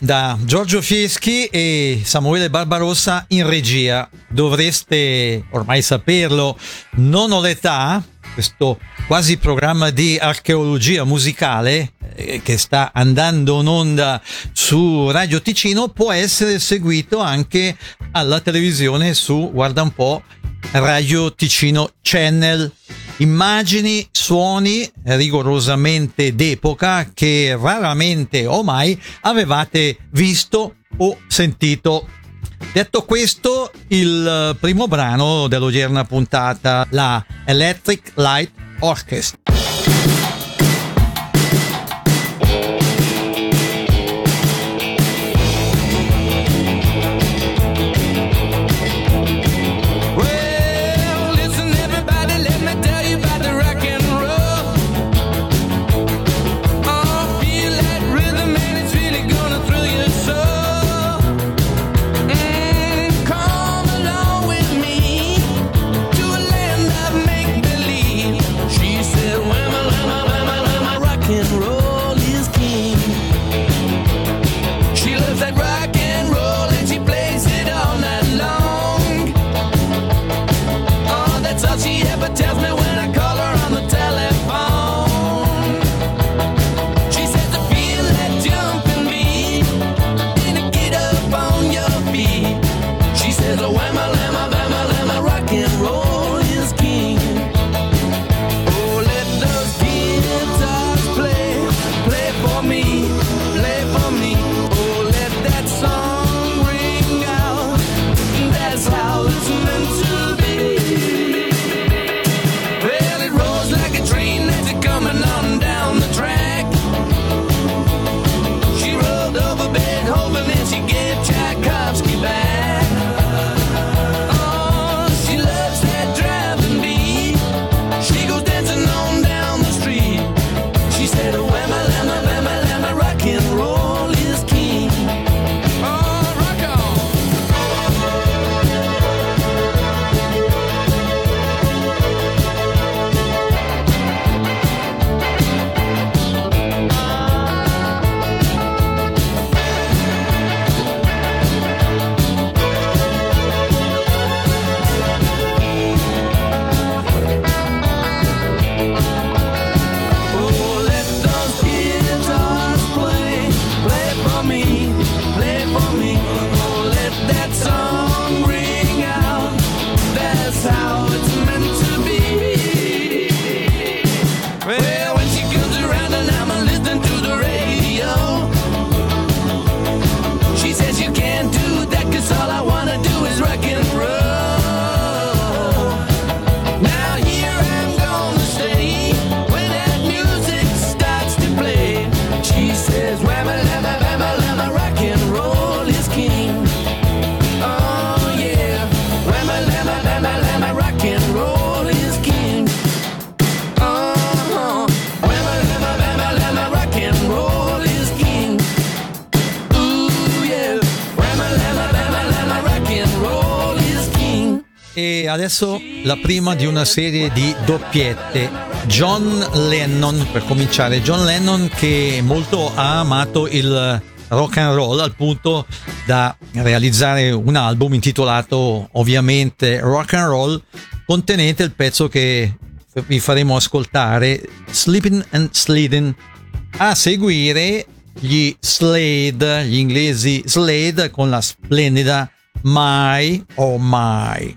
Da Giorgio Fieschi e Samuele Barbarossa in regia. Dovreste ormai saperlo, non ho l'età, questo quasi programma di archeologia musicale eh, che sta andando in onda su Radio Ticino può essere seguito anche alla televisione su, guarda un po', Radio Ticino Channel immagini, suoni rigorosamente d'epoca che raramente o mai avevate visto o sentito. Detto questo, il primo brano dell'odierna puntata, la Electric Light Orchestra. Adesso la prima di una serie di doppiette. John Lennon, per cominciare, John Lennon che molto ha amato il rock and roll al punto da realizzare un album intitolato ovviamente Rock and Roll contenente il pezzo che vi faremo ascoltare Sleeping and Sliding a seguire gli Slade gli inglesi Slade con la splendida My Oh My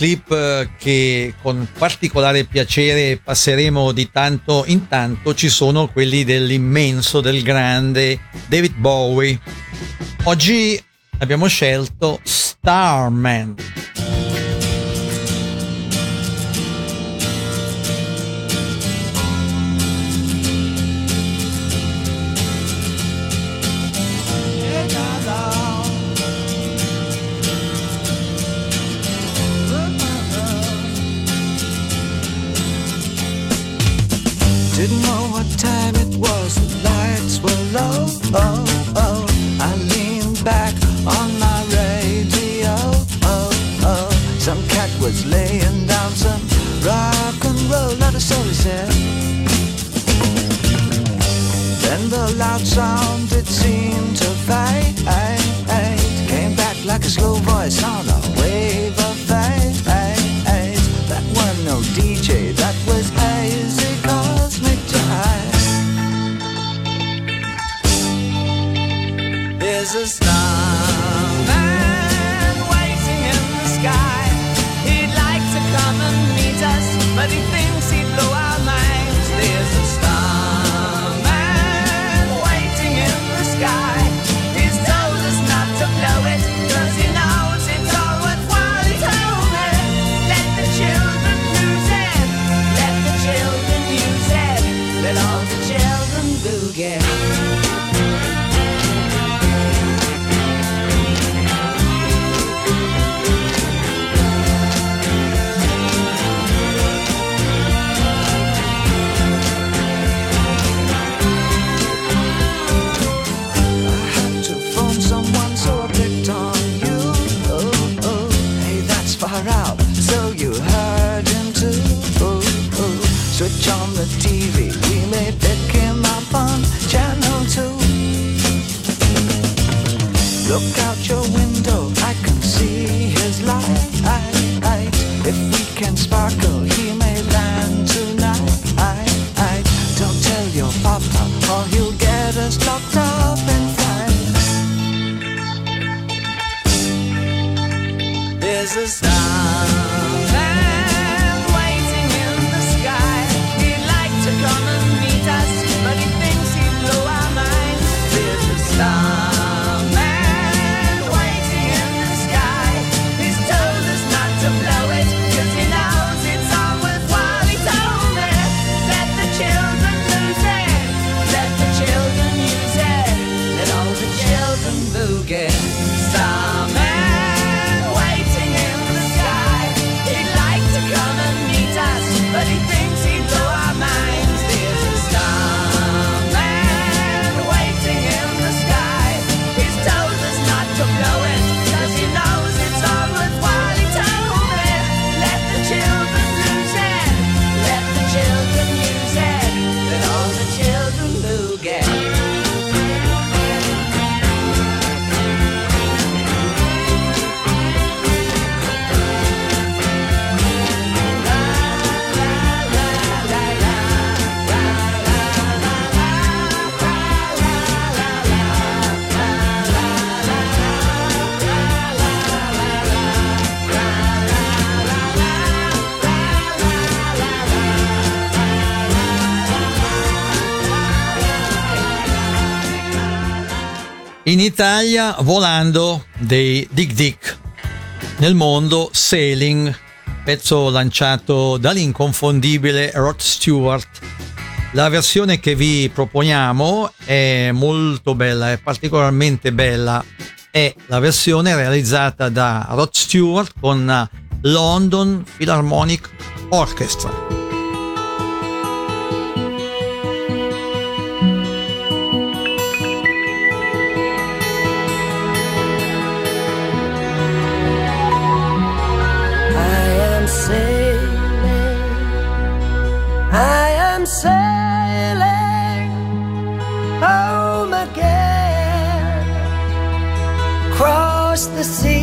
Videoclip eh, che con particolare piacere passeremo di tanto in tanto ci sono quelli dell'immenso, del grande David Bowie. Oggi abbiamo scelto Starman. loud sound, it seemed to fade. Came back like a slow voice on in Italia volando dei Dig Dig nel mondo Sailing, pezzo lanciato dall'inconfondibile Rod Stewart. La versione che vi proponiamo è molto bella, è particolarmente bella, è la versione realizzata da Rod Stewart con London Philharmonic Orchestra. I am sailing home again across the sea.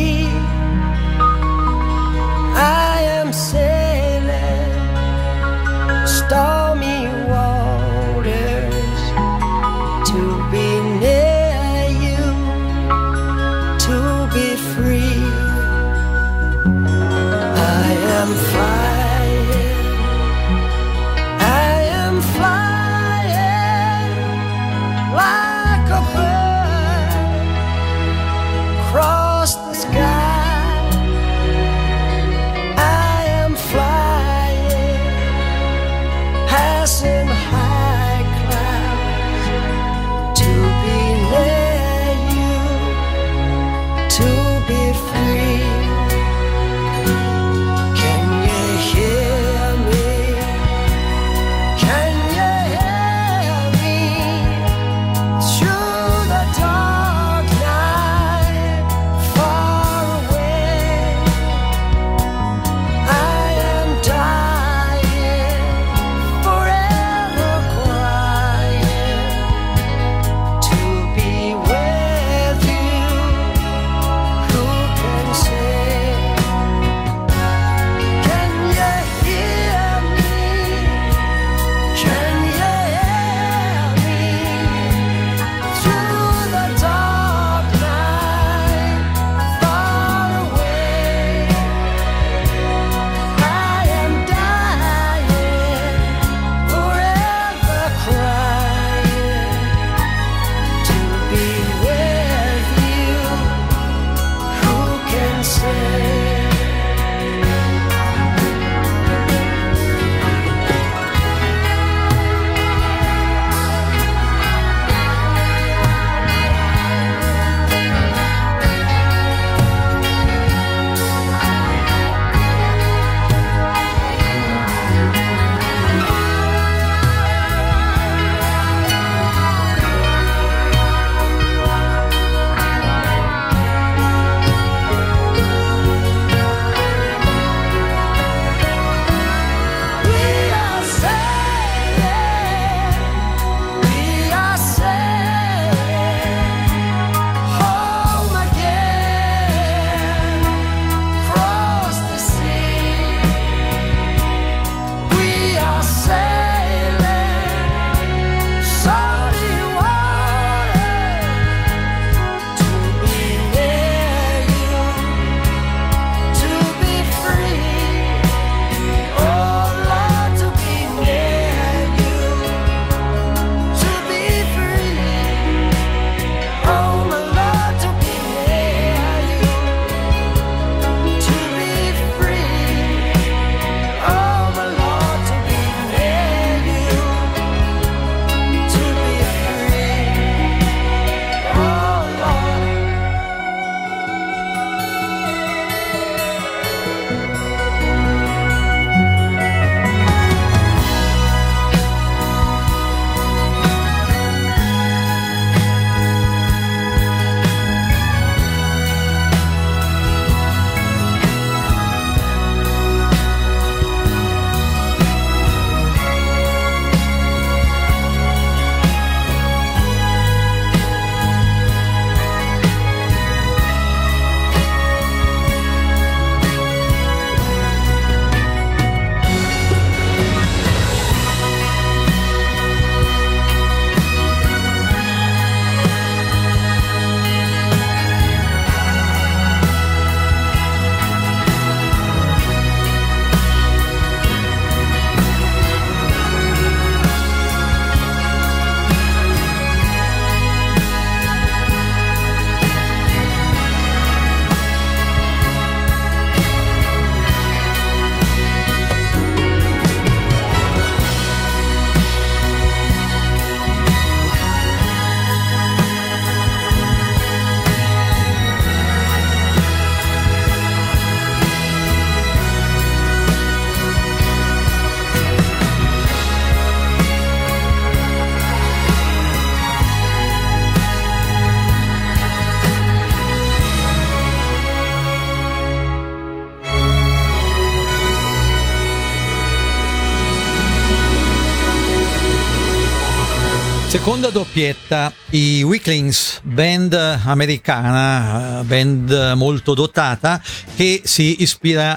Seconda doppietta, i Weaklings, band americana, eh, band molto dotata che si ispira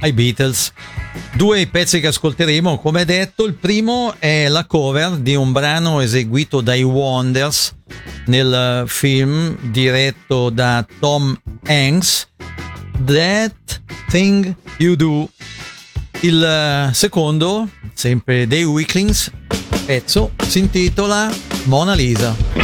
ai Beatles. Due pezzi che ascolteremo, come detto, il primo è la cover di un brano eseguito dai Wonders nel film diretto da Tom Hanks, That Thing You Do. Il eh, secondo, sempre dei Weaklings, pezzo si intitola Mona Lisa.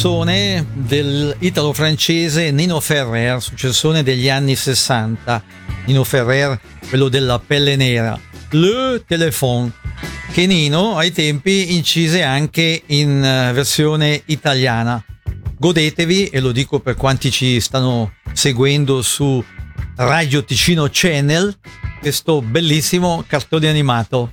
Successone dell'italo-francese Nino Ferrer, successone degli anni 60. Nino Ferrer, quello della pelle nera. Le Téléphone, che Nino ai tempi incise anche in eh, versione italiana. Godetevi, e lo dico per quanti ci stanno seguendo su Radio Ticino Channel, questo bellissimo cartone animato.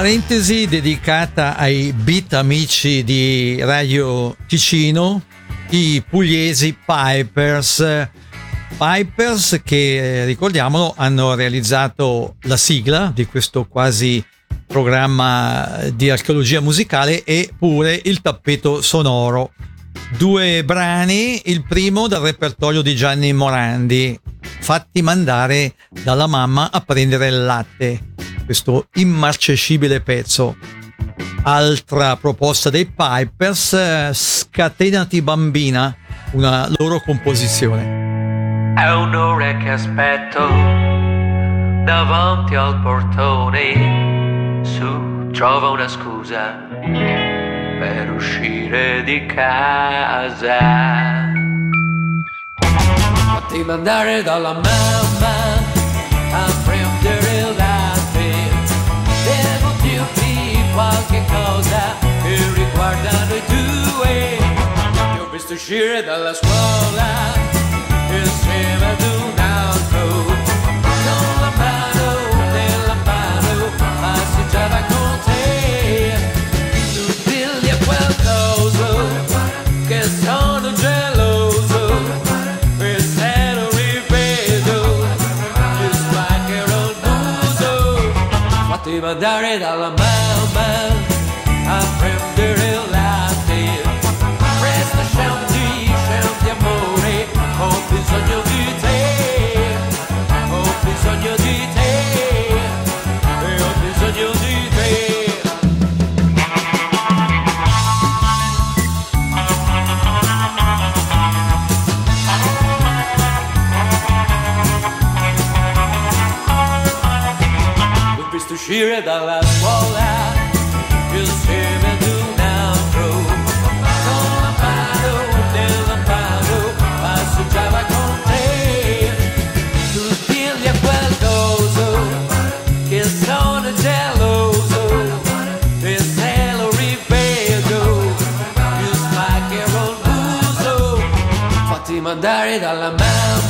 Parentesi dedicata ai beat amici di Radio Ticino, i pugliesi Pipers. Pipers che, eh, ricordiamolo, hanno realizzato la sigla di questo quasi programma di archeologia musicale e pure il tappeto sonoro. Due brani, il primo dal repertorio di Gianni Morandi, fatti mandare dalla mamma a prendere il latte questo immarcescibile pezzo. Altra proposta dei Pipers, eh, Scatenati bambina, una loro composizione. È un'ora che aspetto davanti al portone. Su, trova una scusa per uscire di casa. Fatti mandare dalla mamma a prendere il latte. Devo dirti qualche cosa che riguarda noi due. Ti ho visto uscire dalla scuola insieme ad un Mandare dalla mamma a prendere latte. Presto scendi, scendi amore, ho bisogno Tira da escola, eu sempre do outro. Com amparo, del amparo, passejava com ele. Tudo-lhe é guardoso, que são geloso. Marcelo Ribeiro, e os maqueros buzo. Fátima Dari da la mão.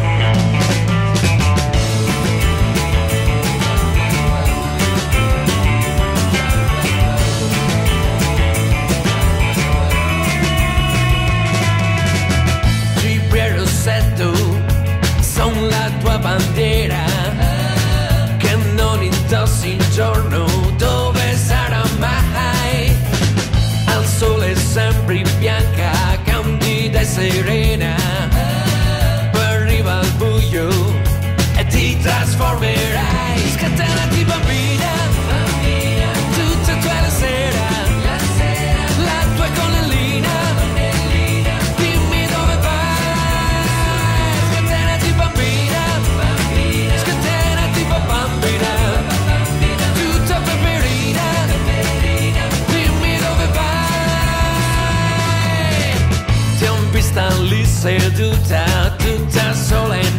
say do ta do ta so late.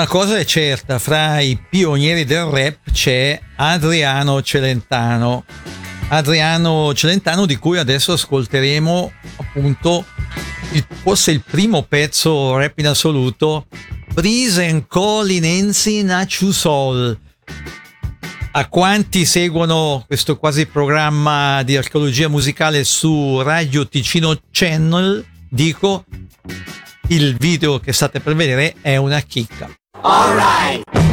una cosa è certa, fra i pionieri del rap c'è Adriano Celentano. Adriano Celentano di cui adesso ascolteremo appunto il, forse il primo pezzo rap in assoluto, Prisen Colinensi Naciusol. A quanti seguono questo quasi programma di archeologia musicale su Radio Ticino Channel, dico il video che state per vedere è una chicca. All right!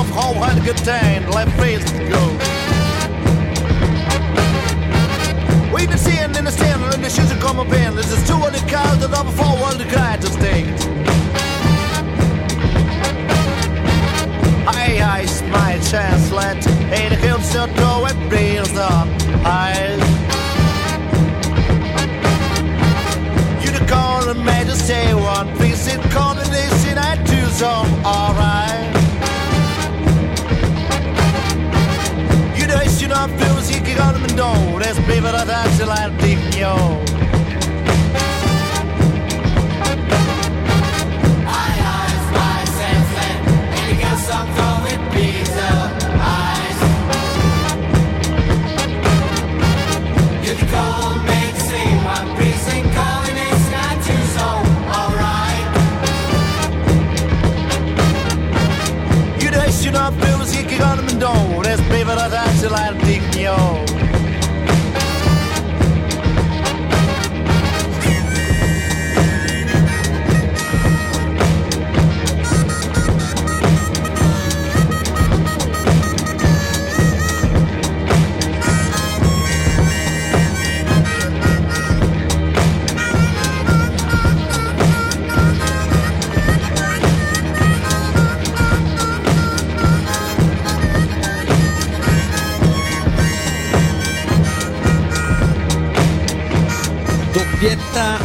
of how had contained Let face go. We can in the understand and the shoes are coming in. This is two of the cars that world the guys of. I ice my chestlet, it helps your toe, it builds up. I unicorn and majesty. One piece in coordination, I do some alright. up bills hier gerade mijn dood. Es blieben dat uitgeleid dik, yo. Sometimes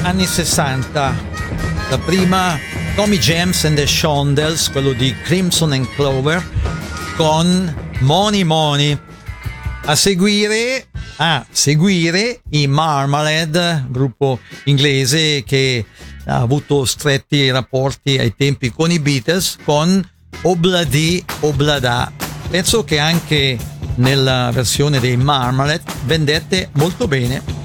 anni 60. La prima Tommy James and the Shondells, quello di Crimson and Clover, con Money Money. A seguire, a seguire i Marmalade, gruppo inglese che ha avuto stretti rapporti ai tempi con i Beatles, con Obladi Oblada. Penso che anche nella versione dei Marmalade vendette molto bene.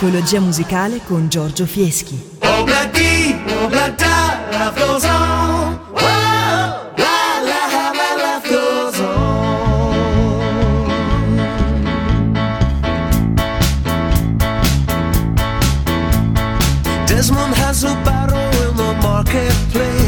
Archeologia musicale con Giorgio Fieschi. Desmond has a barrow in the marketplace.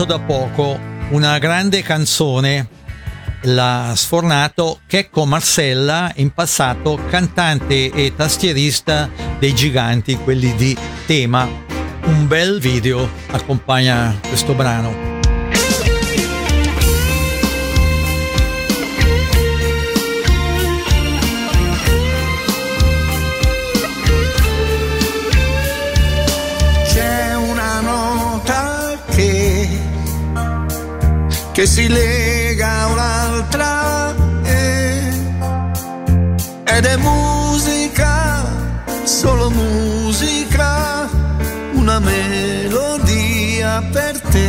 pubblicato da poco una grande canzone, l'ha sfornato Checco Marcella, in passato cantante e tastierista dei giganti, quelli di Tema. Un bel video accompagna questo brano. che si lega a un'altra eh, ed è musica, solo musica, una melodia per te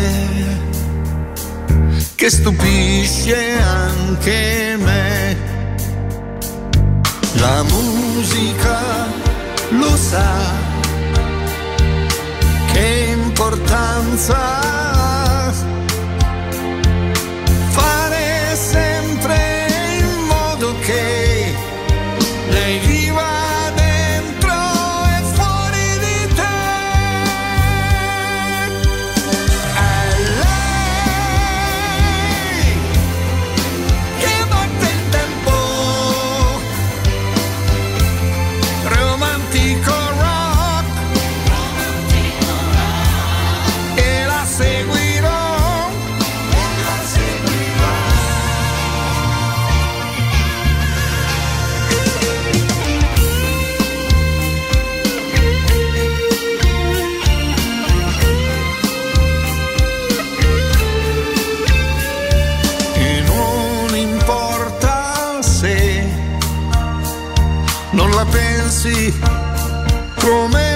che stupisce anche me. La musica lo sa che importanza ha così come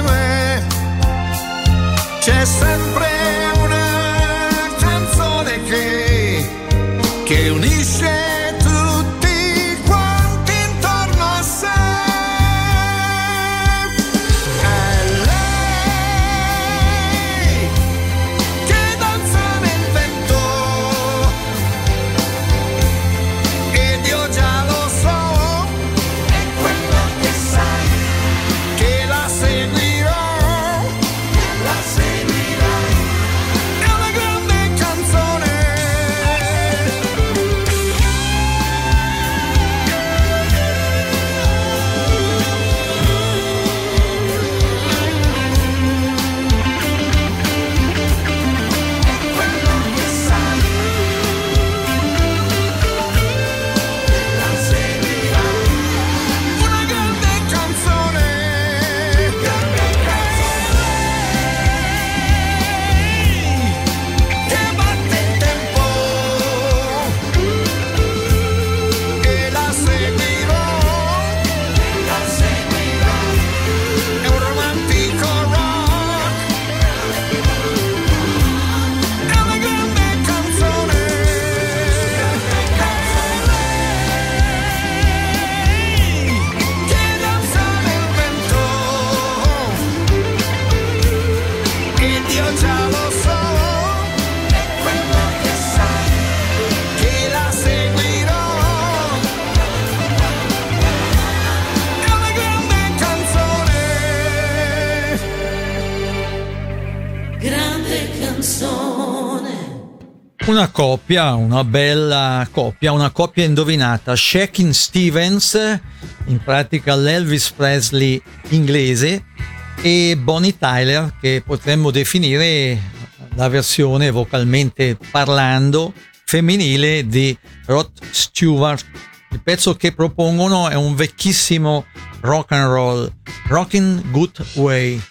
una coppia, una bella coppia, una coppia indovinata, Shakin Stevens, in pratica l'Elvis Presley inglese, e Bonnie Tyler, che potremmo definire la versione vocalmente parlando femminile di Rod Stewart. Il pezzo che propongono è un vecchissimo rock and roll, Rockin' Good Way.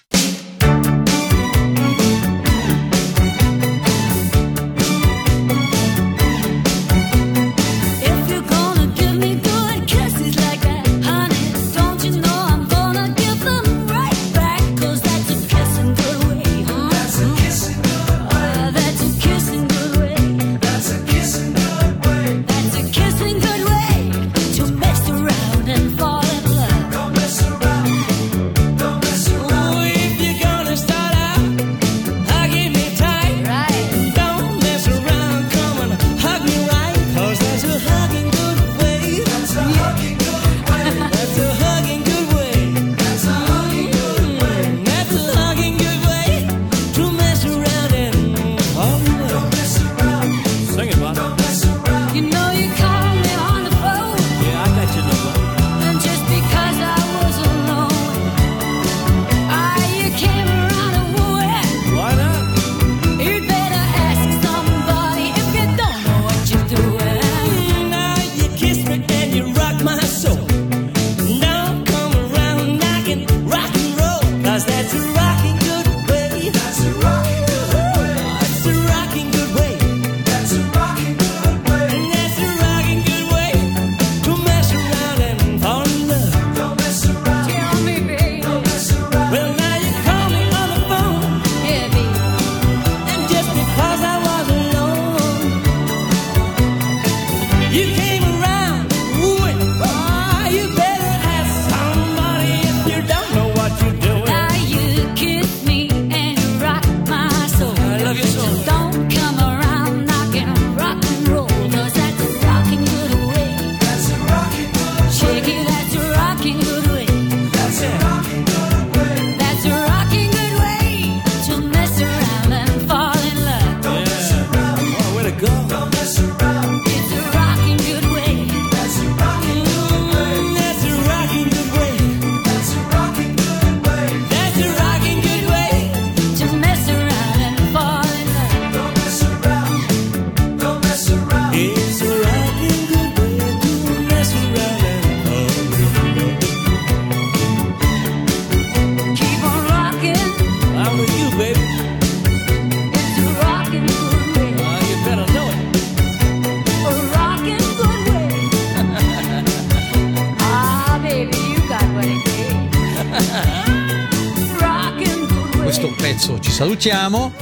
salutiamo.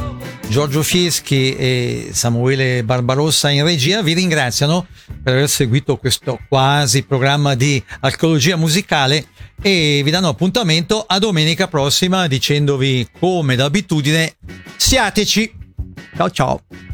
Giorgio Fieschi e Samuele Barbarossa in regia vi ringraziano per aver seguito questo quasi programma di archeologia musicale e vi danno appuntamento a domenica prossima dicendovi come d'abitudine siateci. Ciao ciao.